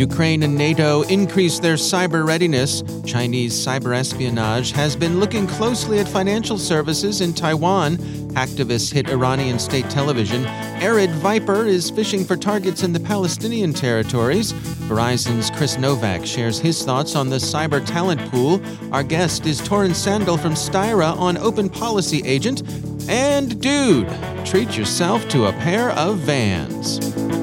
Ukraine and NATO increase their cyber readiness, Chinese cyber espionage has been looking closely at financial services in Taiwan. Activists hit Iranian state television. Arid Viper is phishing for targets in the Palestinian territories. Verizon's Chris Novak shares his thoughts on the cyber talent pool. Our guest is Torin Sandall from Styra on Open Policy Agent. And dude, treat yourself to a pair of vans.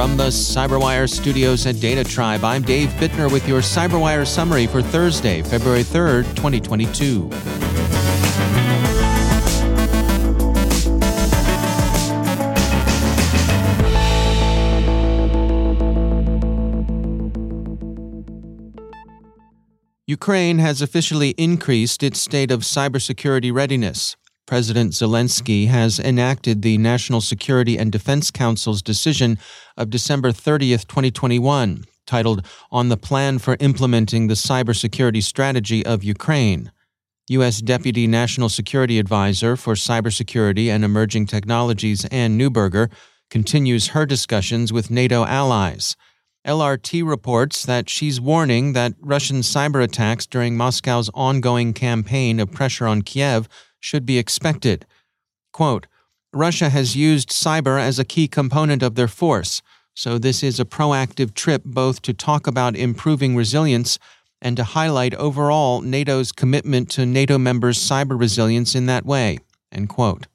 From the Cyberwire studios at Data Tribe, I'm Dave Bittner with your Cyberwire summary for Thursday, February 3rd, 2022. Ukraine has officially increased its state of cybersecurity readiness. President Zelensky has enacted the National Security and Defense Council's decision of December 30th, 2021, titled On the Plan for Implementing the Cybersecurity Strategy of Ukraine. U.S. Deputy National Security Advisor for Cybersecurity and Emerging Technologies Anne Neuberger continues her discussions with NATO allies. LRT reports that she's warning that Russian cyber attacks during Moscow's ongoing campaign of pressure on Kiev should be expected. Quote, Russia has used cyber as a key component of their force, so this is a proactive trip both to talk about improving resilience and to highlight overall NATO's commitment to NATO members' cyber resilience in that way. End quote.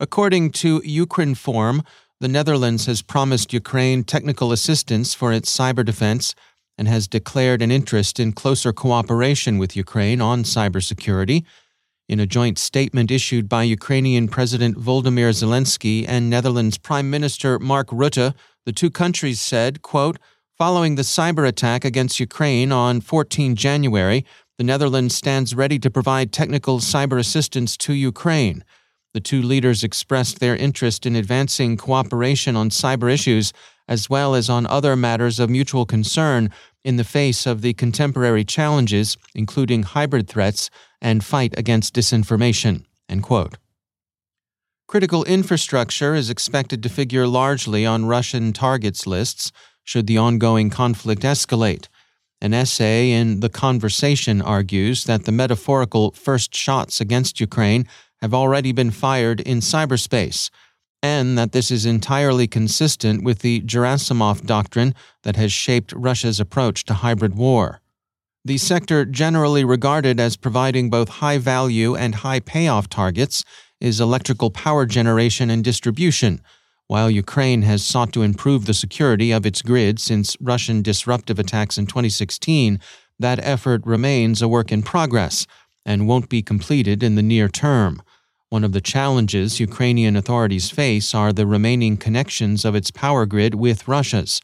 According to Ukrinform, the Netherlands has promised Ukraine technical assistance for its cyber defense and has declared an interest in closer cooperation with Ukraine on cybersecurity in a joint statement issued by Ukrainian President Volodymyr Zelensky and Netherlands Prime Minister Mark Rutte, the two countries said, quote, Following the cyber attack against Ukraine on 14 January, the Netherlands stands ready to provide technical cyber assistance to Ukraine. The two leaders expressed their interest in advancing cooperation on cyber issues as well as on other matters of mutual concern in the face of the contemporary challenges, including hybrid threats and fight against disinformation. Critical infrastructure is expected to figure largely on Russian targets lists should the ongoing conflict escalate. An essay in The Conversation argues that the metaphorical first shots against Ukraine have already been fired in cyberspace and that this is entirely consistent with the Gerasimov doctrine that has shaped Russia's approach to hybrid war. The sector, generally regarded as providing both high value and high payoff targets, is electrical power generation and distribution. While Ukraine has sought to improve the security of its grid since Russian disruptive attacks in 2016, that effort remains a work in progress and won't be completed in the near term. One of the challenges Ukrainian authorities face are the remaining connections of its power grid with Russia's.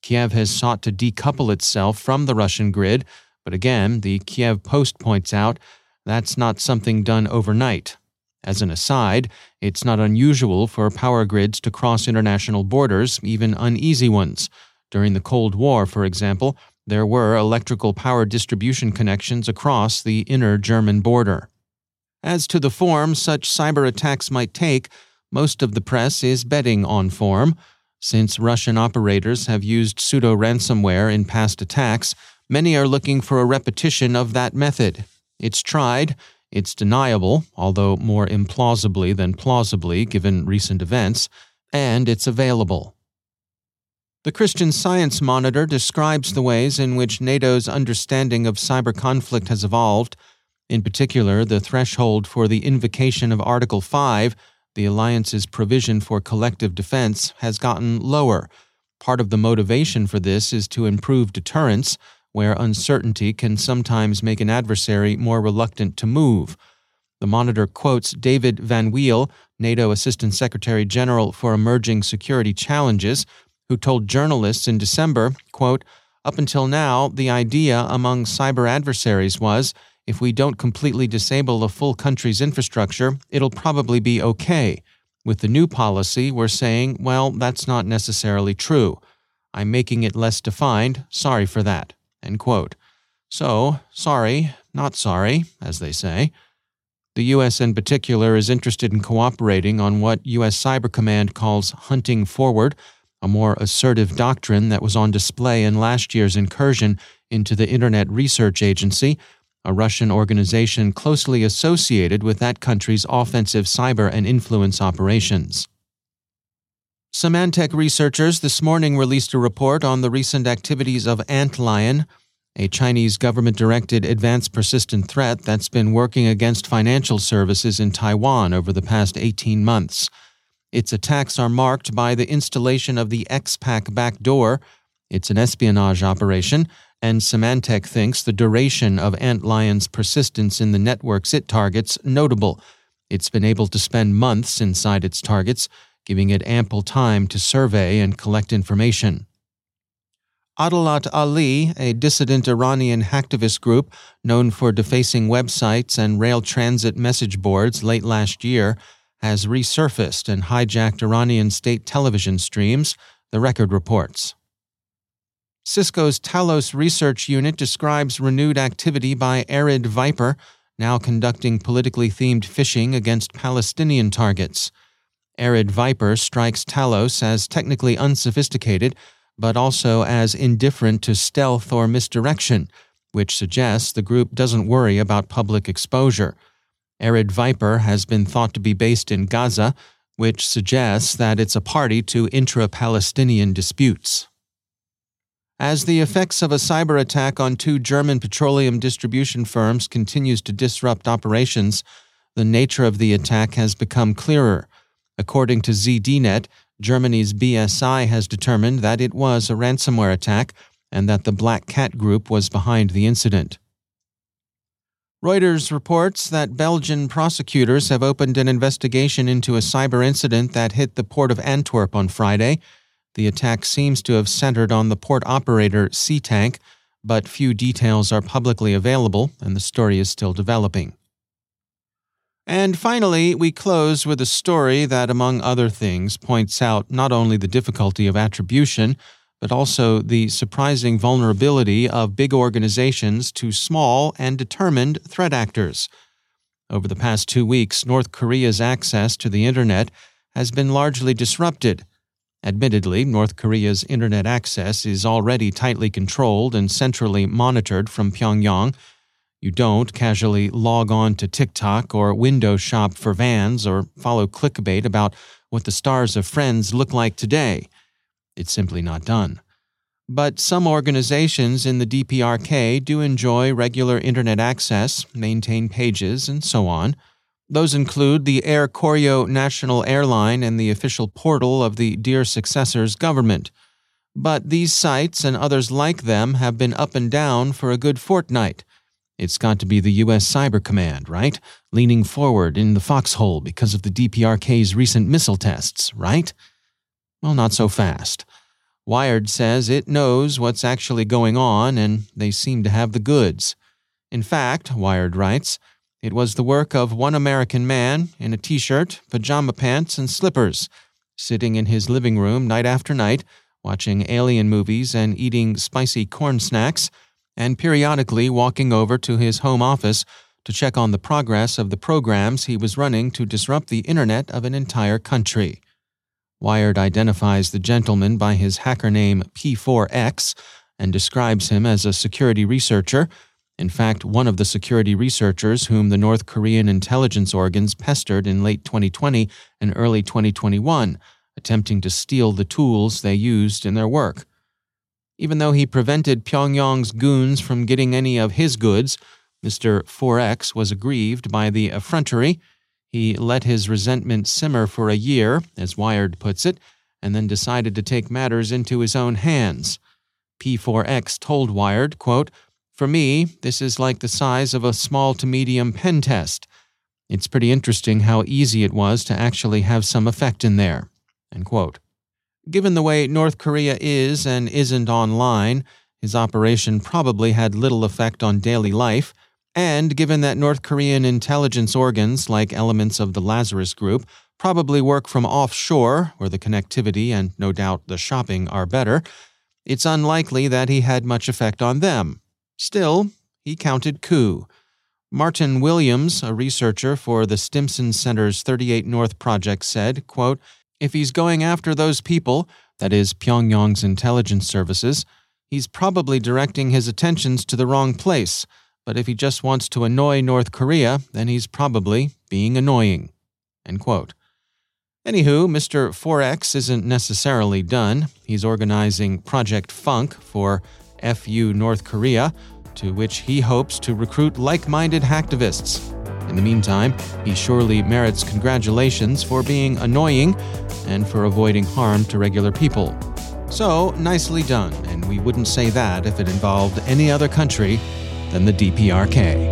Kiev has sought to decouple itself from the Russian grid, but again, the Kiev Post points out that's not something done overnight. As an aside, it's not unusual for power grids to cross international borders, even uneasy ones. During the Cold War, for example, there were electrical power distribution connections across the inner German border. As to the form such cyber attacks might take, most of the press is betting on form. Since Russian operators have used pseudo ransomware in past attacks, many are looking for a repetition of that method. It's tried, it's deniable, although more implausibly than plausibly given recent events, and it's available. The Christian Science Monitor describes the ways in which NATO's understanding of cyber conflict has evolved. In particular, the threshold for the invocation of Article 5, the alliance's provision for collective defense, has gotten lower. Part of the motivation for this is to improve deterrence, where uncertainty can sometimes make an adversary more reluctant to move. The monitor quotes David Van Weel, NATO Assistant Secretary General for Emerging Security Challenges, who told journalists in December, quote, Up until now, the idea among cyber adversaries was if we don't completely disable a full country's infrastructure, it'll probably be okay. With the new policy, we're saying, well, that's not necessarily true. I'm making it less defined. Sorry for that. End quote. So, sorry, not sorry, as they say. The U.S. in particular is interested in cooperating on what U.S. Cyber Command calls hunting forward, a more assertive doctrine that was on display in last year's incursion into the Internet Research Agency, a Russian organization closely associated with that country's offensive cyber and influence operations. Symantec researchers this morning released a report on the recent activities of Antlion, a Chinese government directed advanced persistent threat that's been working against financial services in Taiwan over the past 18 months. Its attacks are marked by the installation of the XPack backdoor. It's an espionage operation, and Symantec thinks the duration of Antlion's persistence in the networks it targets notable. It's been able to spend months inside its targets, giving it ample time to survey and collect information. Adalat Ali, a dissident Iranian hacktivist group known for defacing websites and rail transit message boards late last year, has resurfaced and hijacked Iranian state television streams, the record reports. Cisco's Talos research unit describes renewed activity by Arid Viper, now conducting politically themed phishing against Palestinian targets. Arid Viper strikes Talos as technically unsophisticated, but also as indifferent to stealth or misdirection, which suggests the group doesn't worry about public exposure. Arid Viper has been thought to be based in Gaza, which suggests that it's a party to intra Palestinian disputes. As the effects of a cyber attack on two German petroleum distribution firms continues to disrupt operations, the nature of the attack has become clearer. According to ZDNet, Germany's BSI has determined that it was a ransomware attack and that the Black Cat Group was behind the incident. Reuters reports that Belgian prosecutors have opened an investigation into a cyber incident that hit the port of Antwerp on Friday. The attack seems to have centered on the port operator Seatank, but few details are publicly available, and the story is still developing. And finally, we close with a story that, among other things, points out not only the difficulty of attribution, but also the surprising vulnerability of big organizations to small and determined threat actors. Over the past two weeks, North Korea's access to the Internet has been largely disrupted. Admittedly, North Korea's Internet access is already tightly controlled and centrally monitored from Pyongyang. You don't casually log on to TikTok or window shop for vans or follow clickbait about what the stars of Friends look like today. It's simply not done. But some organizations in the DPRK do enjoy regular internet access, maintain pages, and so on. Those include the Air Koryo National Airline and the official portal of the dear successor's government. But these sites and others like them have been up and down for a good fortnight. It's got to be the U.S. Cyber Command, right? Leaning forward in the foxhole because of the DPRK's recent missile tests, right? Well, not so fast. Wired says it knows what's actually going on and they seem to have the goods. In fact, Wired writes, it was the work of one American man in a t shirt, pajama pants, and slippers, sitting in his living room night after night, watching alien movies and eating spicy corn snacks, and periodically walking over to his home office to check on the progress of the programs he was running to disrupt the internet of an entire country. Wired identifies the gentleman by his hacker name P4X and describes him as a security researcher. In fact, one of the security researchers whom the North Korean intelligence organs pestered in late 2020 and early 2021, attempting to steal the tools they used in their work. Even though he prevented Pyongyang's goons from getting any of his goods, Mr. 4X was aggrieved by the effrontery. He let his resentment simmer for a year, as Wired puts it, and then decided to take matters into his own hands. P4X told Wired, quote, For me, this is like the size of a small to medium pen test. It's pretty interesting how easy it was to actually have some effect in there. Given the way North Korea is and isn't online, his operation probably had little effect on daily life, and given that North Korean intelligence organs, like elements of the Lazarus Group, probably work from offshore, where the connectivity and no doubt the shopping are better, it's unlikely that he had much effect on them. Still, he counted coup. Martin Williams, a researcher for the Stimson Center's 38 North project, said, quote, If he's going after those people, that is, Pyongyang's intelligence services, he's probably directing his attentions to the wrong place – but if he just wants to annoy North Korea, then he's probably being annoying. Anywho, Mr. 4X isn't necessarily done. He's organizing Project Funk for FU North Korea, to which he hopes to recruit like minded hacktivists. In the meantime, he surely merits congratulations for being annoying and for avoiding harm to regular people. So, nicely done, and we wouldn't say that if it involved any other country than the DPRK.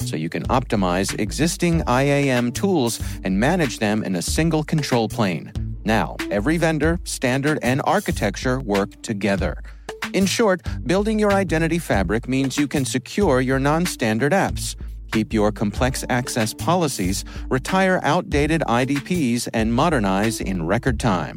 so you can optimize existing IAM tools and manage them in a single control plane. Now, every vendor, standard, and architecture work together. In short, building your identity fabric means you can secure your non standard apps keep your complex access policies, retire outdated IDPs, and modernize in record time.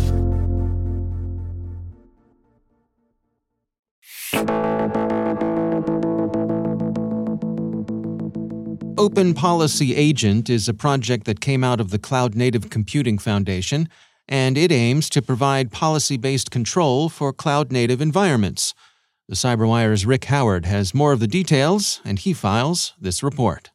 Open Policy Agent is a project that came out of the Cloud Native Computing Foundation, and it aims to provide policy based control for cloud native environments. The CyberWire's Rick Howard has more of the details, and he files this report.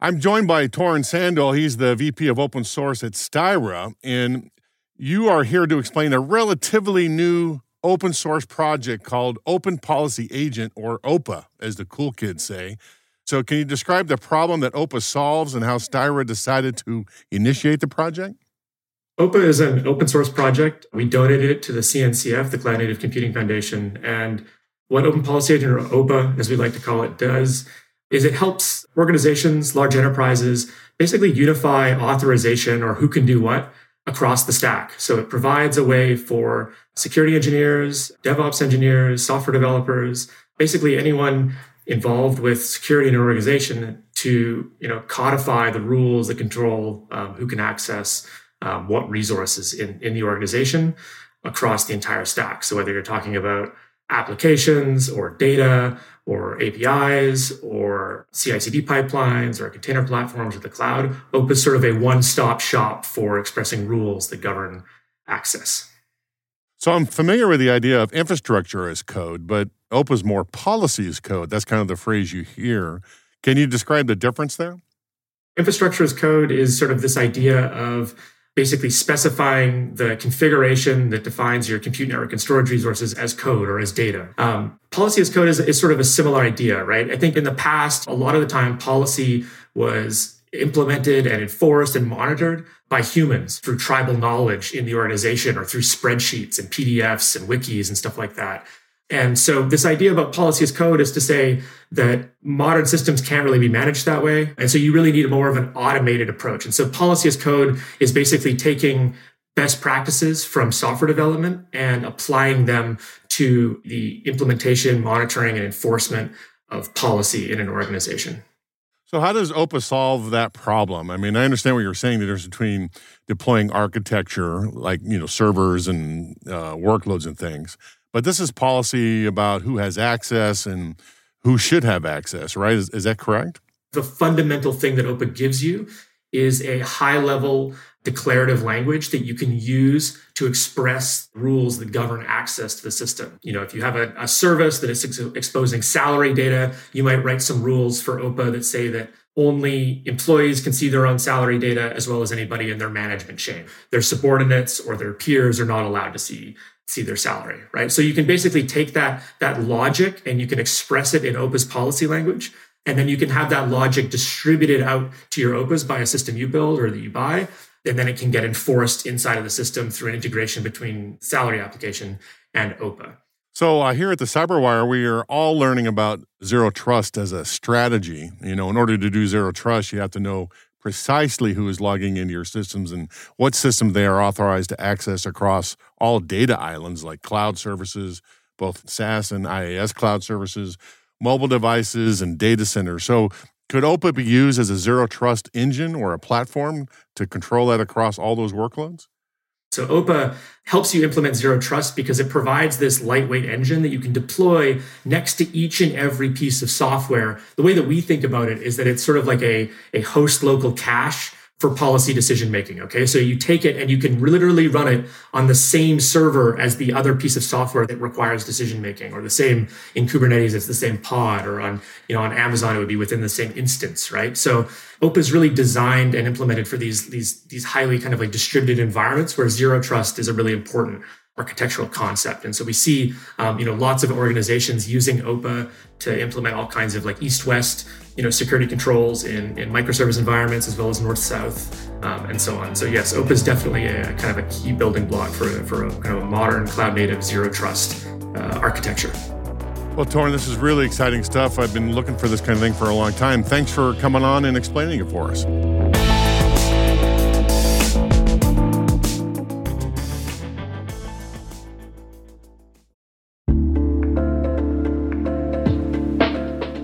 I'm joined by Torin Sandall. He's the VP of Open Source at Styra, and you are here to explain a relatively new open source project called Open Policy Agent, or OPA, as the cool kids say. So, can you describe the problem that OPA solves and how Styra decided to initiate the project? OPA is an open source project. We donated it to the CNCF, the Cloud Native Computing Foundation. And what Open Policy Agent, or OPA, as we like to call it, does is it helps organizations, large enterprises, basically unify authorization or who can do what across the stack. So it provides a way for security engineers, DevOps engineers, software developers, basically anyone involved with security in an organization to you know codify the rules that control um, who can access um, what resources in, in the organization across the entire stack. So whether you're talking about applications or data or APIs or CI/CD pipelines or container platforms or the cloud, OPA is sort of a one-stop shop for expressing rules that govern access. So I'm familiar with the idea of infrastructure as code, but OPA is more policy as code. That's kind of the phrase you hear. Can you describe the difference there? Infrastructure as code is sort of this idea of basically specifying the configuration that defines your compute network and storage resources as code or as data. Um, policy as code is, is sort of a similar idea, right? I think in the past, a lot of the time, policy was implemented and enforced and monitored by humans through tribal knowledge in the organization or through spreadsheets and PDFs and wikis and stuff like that. And so this idea about policy as code is to say that modern systems can't really be managed that way. And so you really need more of an automated approach. And so policy as code is basically taking best practices from software development and applying them to the implementation, monitoring, and enforcement of policy in an organization. So, how does OPA solve that problem? I mean, I understand what you're saying. The difference between deploying architecture, like you know servers and uh, workloads and things, but this is policy about who has access and who should have access, right? Is, is that correct? The fundamental thing that OPA gives you is a high level declarative language that you can use to express rules that govern access to the system. You know, if you have a, a service that is ex- exposing salary data, you might write some rules for OPA that say that only employees can see their own salary data as well as anybody in their management chain. Their subordinates or their peers are not allowed to see see their salary, right? So you can basically take that, that logic and you can express it in OPA's policy language. And then you can have that logic distributed out to your OPAs by a system you build or that you buy. And then it can get enforced inside of the system through an integration between salary application and OPA. So uh, here at the Cyberwire, we are all learning about zero trust as a strategy. You know, in order to do zero trust, you have to know precisely who is logging into your systems and what systems they are authorized to access across all data islands like cloud services, both SaaS and IaaS cloud services, mobile devices, and data centers. So, could OPA be used as a zero trust engine or a platform to control that across all those workloads? So OPA helps you implement zero trust because it provides this lightweight engine that you can deploy next to each and every piece of software. The way that we think about it is that it's sort of like a, a host local cache for policy decision making. Okay. So you take it and you can literally run it on the same server as the other piece of software that requires decision making or the same in Kubernetes, it's the same pod or on, you know, on Amazon, it would be within the same instance, right? So OPA is really designed and implemented for these, these, these highly kind of like distributed environments where zero trust is a really important architectural concept. And so we see, um, you know, lots of organizations using OPA to implement all kinds of like east-west, you know, security controls in, in microservice environments as well as north-south um, and so on. So yes, OPA is definitely a, kind of a key building block for, for a kind of a modern cloud-native zero trust uh, architecture. Well, Torin, this is really exciting stuff. I've been looking for this kind of thing for a long time. Thanks for coming on and explaining it for us.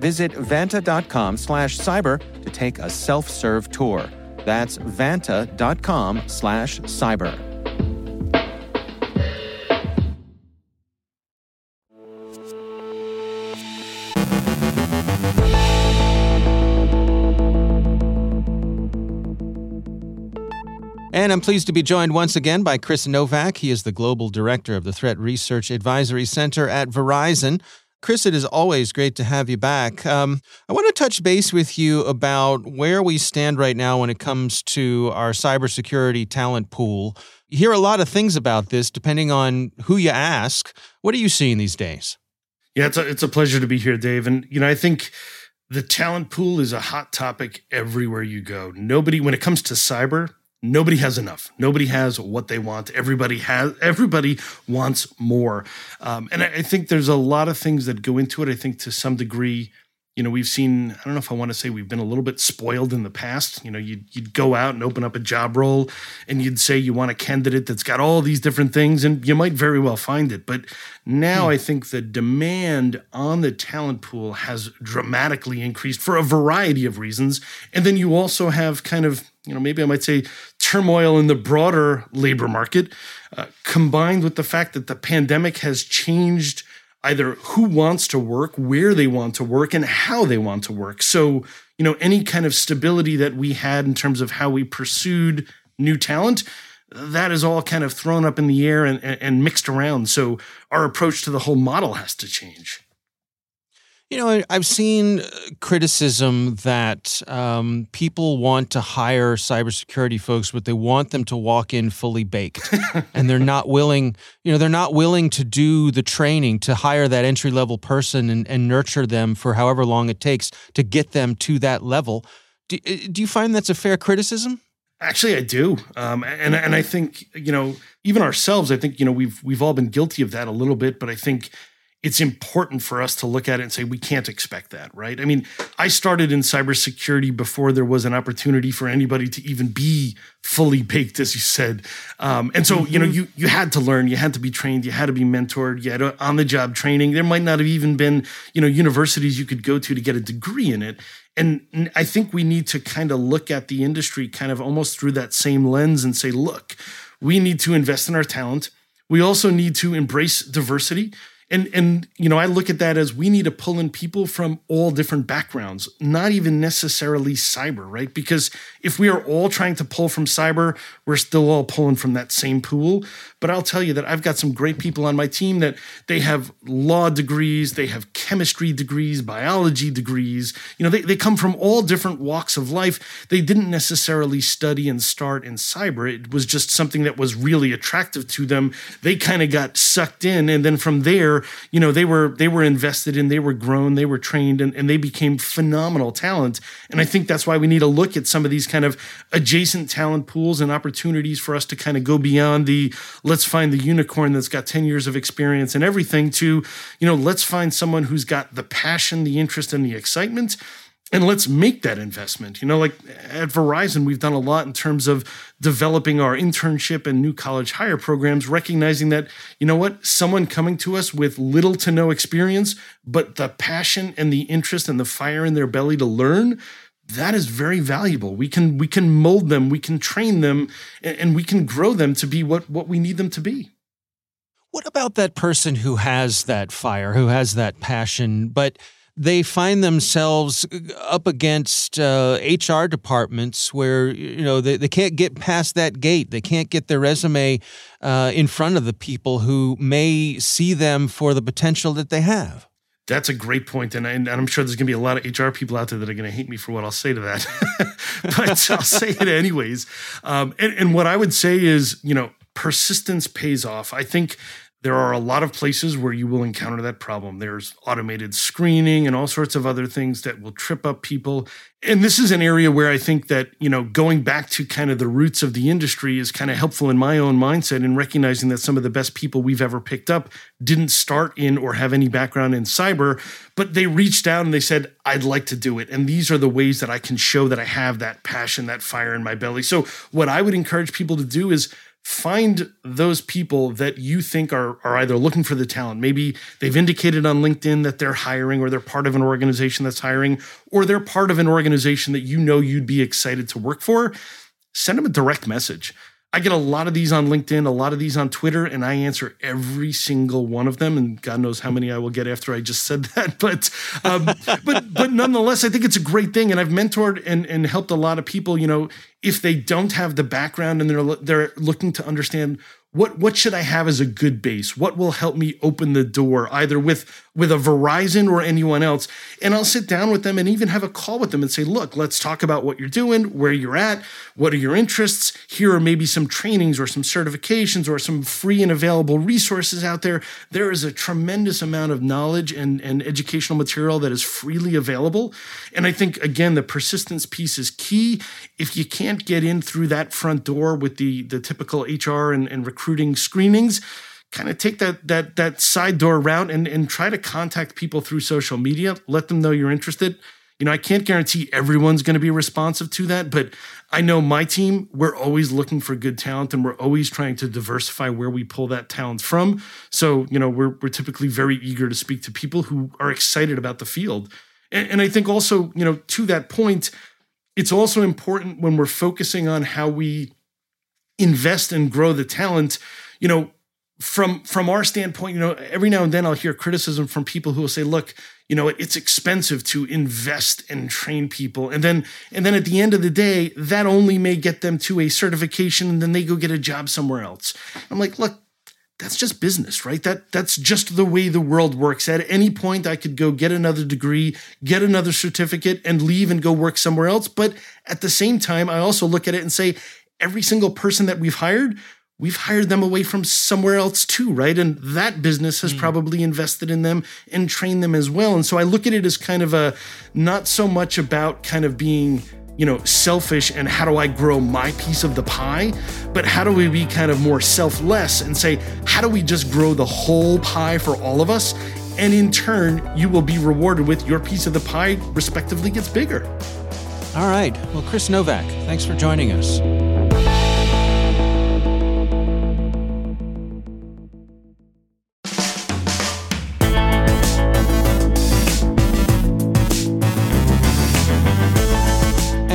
Visit vanta.com slash cyber to take a self-serve tour. That's vanta.com slash cyber. And I'm pleased to be joined once again by Chris Novak. He is the Global Director of the Threat Research Advisory Center at Verizon. Chris, it is always great to have you back. Um, I want to touch base with you about where we stand right now when it comes to our cybersecurity talent pool. You hear a lot of things about this depending on who you ask. What are you seeing these days? Yeah, it's a, it's a pleasure to be here, Dave. And, you know, I think the talent pool is a hot topic everywhere you go. Nobody, when it comes to cyber, nobody has enough. Nobody has what they want. Everybody has everybody wants more. Um, and I, I, think there's a lot of things that go into it. I think to some degree you know we've seen i don't know if i want to say we've been a little bit spoiled in the past. You know you'd, you'd go out and open up a job role and you'd say you want a candidate that's got all these different things and you might very well find it. But now hmm. i think the demand on the talent pool has dramatically increased for a variety of reasons. And then you also have kind of you know, maybe I might say turmoil in the broader labor market, uh, combined with the fact that the pandemic has changed either who wants to work, where they want to work, and how they want to work. So, you know, any kind of stability that we had in terms of how we pursued new talent, that is all kind of thrown up in the air and, and mixed around. So, our approach to the whole model has to change. You know, I've seen uh, criticism that um, people want to hire cybersecurity folks, but they want them to walk in fully baked, and they're not willing. You know, they're not willing to do the training to hire that entry level person and, and nurture them for however long it takes to get them to that level. Do, uh, do you find that's a fair criticism? Actually, I do, um, and and I think you know even ourselves. I think you know we've we've all been guilty of that a little bit, but I think it's important for us to look at it and say we can't expect that, right? I mean, I started in cybersecurity before there was an opportunity for anybody to even be fully baked, as you said. Um, and so, mm-hmm. you know, mm-hmm. you you had to learn, you had to be trained, you had to be mentored, you had on the job training. There might not have even been, you know, universities you could go to to get a degree in it. And I think we need to kind of look at the industry kind of almost through that same lens and say, look, we need to invest in our talent. We also need to embrace diversity and and you know i look at that as we need to pull in people from all different backgrounds not even necessarily cyber right? Because if we are all trying to pull from cyber we're still all pulling from that same pool but i'll tell you that i've got some great people on my team that they have law degrees they have chemistry degrees biology degrees. You know they, they come from all different walks of life. They didn't necessarily study and start in cyber. It was just something that was really attractive to them. They kind of got sucked in and then from there you know they were they were invested in they were grown they were trained and, and they became phenomenal talent. And i think that's why we need to look at some of these kind of adjacent talent pools and opportunities for us to kind of go beyond the let's find the unicorn that's got 10 years of experience and everything to you know let's find someone who's got the passion the interest and the excitement and let's make that investment. You know, like at Verizon, we've done a lot in terms of developing our internship and new college hire programs, recognizing that, you know what, someone coming to us with little to no experience, but the passion and the interest and the fire in their belly to learn, that is very valuable. We can we can mold them, we can train them, and, we can grow them to be what what we need them to be. What about that person who has that fire, who has that passion, but they find themselves up against uh, HR departments where you know they, they can't get past that gate. They can't get their resume uh, in front of the people who may see them for the potential that they have. That's a great point, and, and I'm sure there's going to be a lot of HR people out there that are going to hate me for what I'll say to that, but I'll say it anyways. Um, and, and what I would say is, you know, persistence pays off. I think there are a lot of places where you will encounter that problem. There's automated screening and all sorts of other things that will trip up people. And this is an area where I think that, you know, going back to kind of the roots of the industry is kind of helpful in my own mindset in recognizing that some of the best people we've ever picked up didn't start in or have any background in cyber, but they reached out and they said, I'd like to do it. And these are the ways that I can show that I have that passion, that fire in my belly. So what I would encourage people to do is find those people that you think are, are either looking for the talent. Maybe they've indicated on LinkedIn that they're hiring or they're part of an organization that's hiring, or they're part of an organization that you know you'd be excited to work for. Send them a direct message. I get a lot of these on LinkedIn, a lot of these on Twitter, and I answer every single one of them. And God knows how many I will get after I just said that. But um, but but nonetheless, I think it's a great thing. And I've mentored and, and helped a lot of people. You know, if they don't have the background and they're they're looking to understand what what should I have as a good base? What will help me open the door either with with a Verizon or anyone else? And I'll sit down with them and even have a call with them and say, "Look, let's talk about what you're doing, where you're at, what are your interests? Here are maybe some trainings or some certifications or some free and available resources out there. There is a tremendous amount of knowledge and and educational material that is freely available. And I think again, the persistence piece is key. If you can't get in through that front door with the the typical HR and, and recruiting screenings kind of take that that that side door route and and try to contact people through social media. Let them know you're interested. You know i can't guarantee everyone's going to be responsive to that but i know my team we're always looking for good talent and we're always trying to diversify where we pull that talent from. So you know we're, we're typically very eager to speak to people who are excited about the field. And, and i think also you know to that point it's also important when we're focusing on how we invest and grow the talent you know from from our standpoint you know every now and then i'll hear criticism from people who will say look you know it's expensive to invest and train people. And then and then at the end of the day that only may get them to a certification and then they go get a job somewhere else. I'm like look that's just business right? That that's just the way the world works. At any point i could go get another degree get another certificate and leave and go work somewhere else. But at the same time i also look at it and say every single person that we've hired, we've hired them away from somewhere else too, right? And that business has mm. probably invested in them and trained them as well. And so I look at it as kind of a not so much about kind of being you know, selfish and how do I grow my piece of the pie, but how do we be kind of more selfless and say, how do we just grow the whole pie for all of us? And in turn, you will be rewarded with your piece of the pie, respectively, gets bigger. All right. Well, Chris Novak, thanks for joining us.